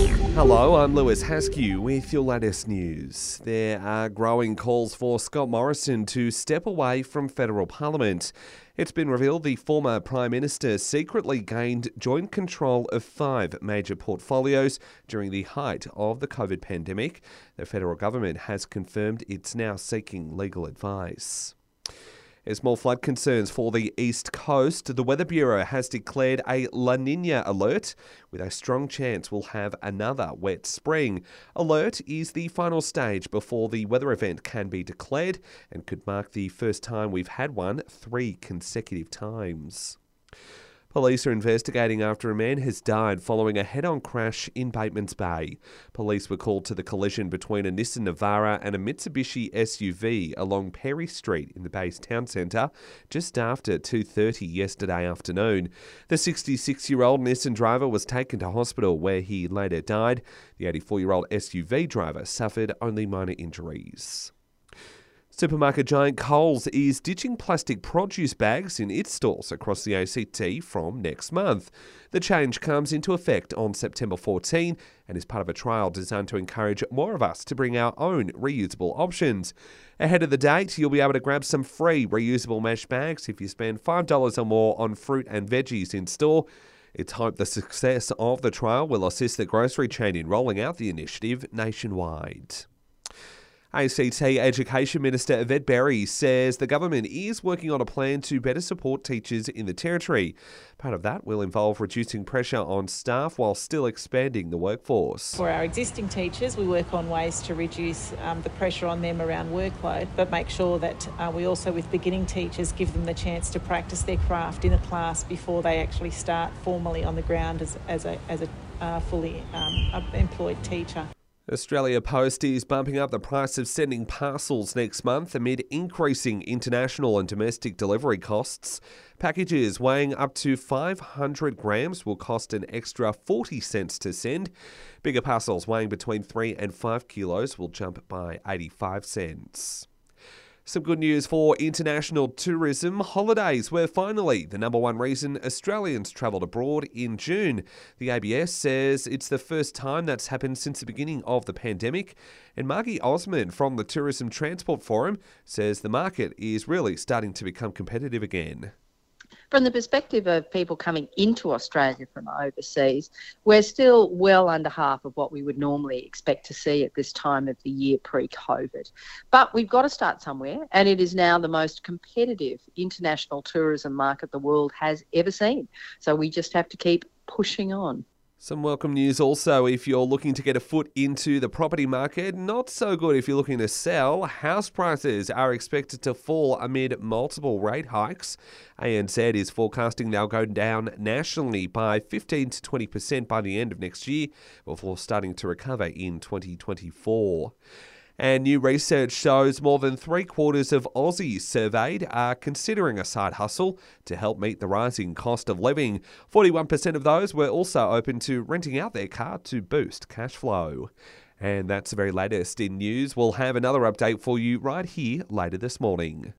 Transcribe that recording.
Hello, I'm Lewis Haskew with your latest news. There are growing calls for Scott Morrison to step away from federal parliament. It's been revealed the former Prime Minister secretly gained joint control of five major portfolios during the height of the COVID pandemic. The federal government has confirmed it's now seeking legal advice. As more flood concerns for the east coast, the Weather Bureau has declared a La Nina alert with a strong chance we'll have another wet spring. Alert is the final stage before the weather event can be declared and could mark the first time we've had one three consecutive times. Police are investigating after a man has died following a head on crash in Batemans Bay. Police were called to the collision between a Nissan Navara and a Mitsubishi SUV along Perry Street in the Bay's town centre just after 2:30 yesterday afternoon. The 66-year-old Nissan driver was taken to hospital where he later died. The 84-year-old SUV driver suffered only minor injuries. Supermarket giant Coles is ditching plastic produce bags in its stores across the ACT from next month. The change comes into effect on September 14 and is part of a trial designed to encourage more of us to bring our own reusable options. Ahead of the date, you'll be able to grab some free reusable mesh bags if you spend $5 or more on fruit and veggies in store. It's hoped the success of the trial will assist the grocery chain in rolling out the initiative nationwide. ACT Education Minister Yvette Berry says the government is working on a plan to better support teachers in the Territory. Part of that will involve reducing pressure on staff while still expanding the workforce. For our existing teachers, we work on ways to reduce um, the pressure on them around workload, but make sure that uh, we also, with beginning teachers, give them the chance to practice their craft in a class before they actually start formally on the ground as, as a, as a uh, fully um, employed teacher. Australia Post is bumping up the price of sending parcels next month amid increasing international and domestic delivery costs. Packages weighing up to 500 grams will cost an extra 40 cents to send. Bigger parcels weighing between 3 and 5 kilos will jump by 85 cents. Some good news for international tourism. Holidays were finally the number one reason Australians travelled abroad in June. The ABS says it's the first time that's happened since the beginning of the pandemic. And Margy Osmond from the Tourism Transport Forum says the market is really starting to become competitive again from the perspective of people coming into Australia from overseas, we're still well under half of what we would normally expect to see at this time of the year pre COVID. But we've got to start somewhere, and it is now the most competitive international tourism market the world has ever seen. So we just have to keep pushing on. Some welcome news also if you're looking to get a foot into the property market. Not so good if you're looking to sell. House prices are expected to fall amid multiple rate hikes. ANZ is forecasting they'll go down nationally by 15 to 20% by the end of next year before starting to recover in 2024. And new research shows more than three quarters of Aussies surveyed are considering a side hustle to help meet the rising cost of living. 41% of those were also open to renting out their car to boost cash flow. And that's the very latest in news. We'll have another update for you right here later this morning.